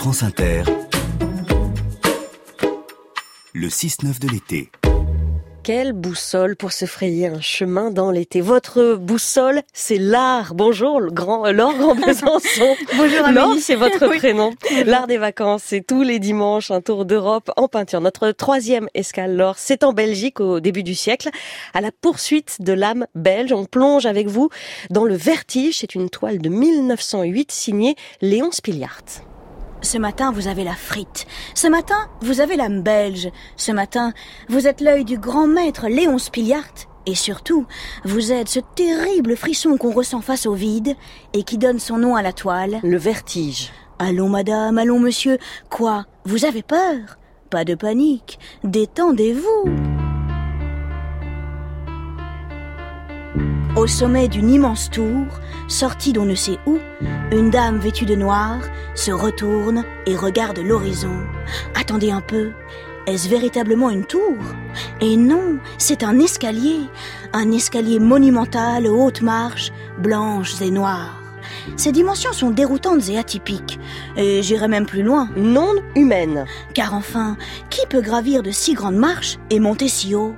France Inter, le 6-9 de l'été. Quelle boussole pour se frayer un chemin dans l'été. Votre boussole, c'est l'art. Bonjour, le grand, euh, Laure Grand Besançon. Bonjour Laure, Amélie. c'est votre Oui. prénom. L'art des vacances, c'est tous les dimanches un tour d'Europe en peinture. Notre troisième escale, Laure, c'est en Belgique au début du siècle. À la poursuite de l'âme belge, on plonge avec vous dans le Vertige. C'est une toile de 1908 signée Léon Spiliart. Ce matin, vous avez la frite. Ce matin, vous avez l'âme belge. Ce matin, vous êtes l'œil du grand maître Léon Spiliart. Et surtout, vous êtes ce terrible frisson qu'on ressent face au vide et qui donne son nom à la toile. Le Vertige. Allons madame, allons monsieur. Quoi Vous avez peur? Pas de panique. Détendez-vous. Au sommet d'une immense tour, sortie d'on ne sait où, une dame vêtue de noir se retourne et regarde l'horizon. Attendez un peu. Est-ce véritablement une tour? Et non, c'est un escalier. Un escalier monumental aux hautes marches, blanches et noires. Ses dimensions sont déroutantes et atypiques. Et j'irai même plus loin. Non humaine. Car enfin, qui peut gravir de si grandes marches et monter si haut?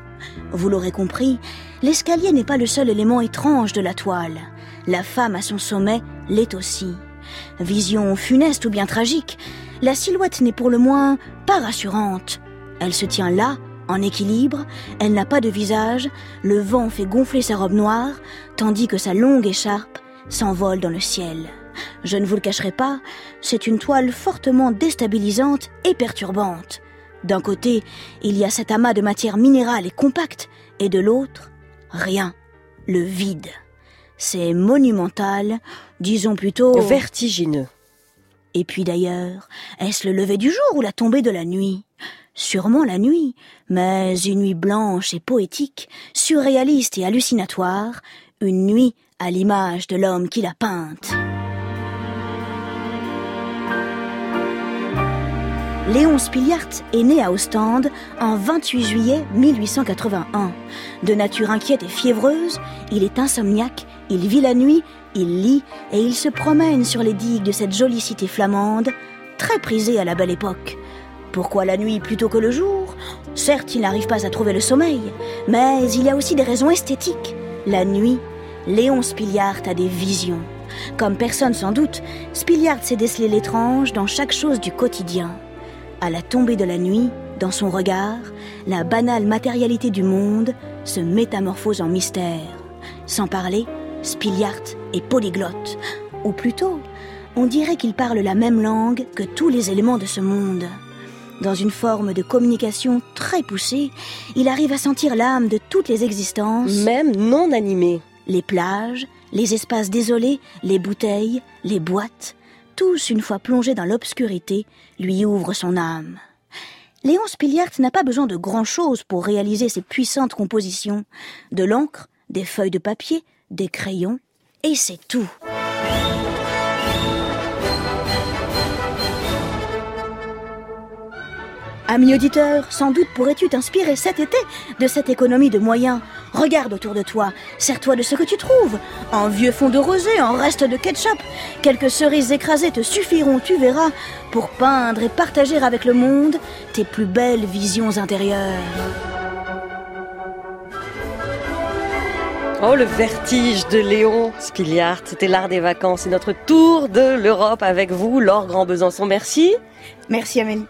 Vous l'aurez compris, l'escalier n'est pas le seul élément étrange de la toile. La femme à son sommet l'est aussi. Vision funeste ou bien tragique, la silhouette n'est pour le moins pas rassurante. Elle se tient là, en équilibre, elle n'a pas de visage, le vent fait gonfler sa robe noire, tandis que sa longue écharpe s'envole dans le ciel. Je ne vous le cacherai pas, c'est une toile fortement déstabilisante et perturbante. D'un côté, il y a cet amas de matière minérale et compacte, et de l'autre, rien, le vide. C'est monumental, disons plutôt... Vertigineux. Et puis d'ailleurs, est-ce le lever du jour ou la tombée de la nuit? Sûrement la nuit, mais une nuit blanche et poétique, surréaliste et hallucinatoire, une nuit à l'image de l'homme qui l'a peinte. Léon Spiliart est né à Ostende en 28 juillet 1881. De nature inquiète et fiévreuse, il est insomniaque, il vit la nuit, il lit et il se promène sur les digues de cette jolie cité flamande, très prisée à la belle époque. Pourquoi la nuit plutôt que le jour? Certes, il n'arrive pas à trouver le sommeil, mais il y a aussi des raisons esthétiques. La nuit, Léon Spiliart a des visions. Comme personne sans doute, Spiliart sait déceler l'étrange dans chaque chose du quotidien. À la tombée de la nuit, dans son regard, la banale matérialité du monde se métamorphose en mystère. Sans parler, Spiliart est polyglotte. Ou plutôt, on dirait qu'il parle la même langue que tous les éléments de ce monde. Dans une forme de communication très poussée, il arrive à sentir l'âme de toutes les existences, Même non animée. les plages, les espaces désolés, les bouteilles, les boîtes, tous, une fois plongés dans l'obscurité, lui ouvrent son âme. Léon Spiliart n'a pas besoin de grand-chose pour réaliser ses puissantes compositions. De l'encre, des feuilles de papier, des crayons, et c'est tout. Ami auditeur, sans doute pourrais-tu t'inspirer cet été de cette économie de moyens. Regarde autour de toi, sers-toi de ce que tu trouves. Un vieux fond de rosé, un reste de ketchup, quelques cerises écrasées te suffiront, tu verras, pour peindre et partager avec le monde tes plus belles visions intérieures. Oh, le vertige de Léon Spiliart. C'était l'art des vacances et notre tour de l'Europe avec vous, Laure Grand Besançon. Merci. Merci Amélie.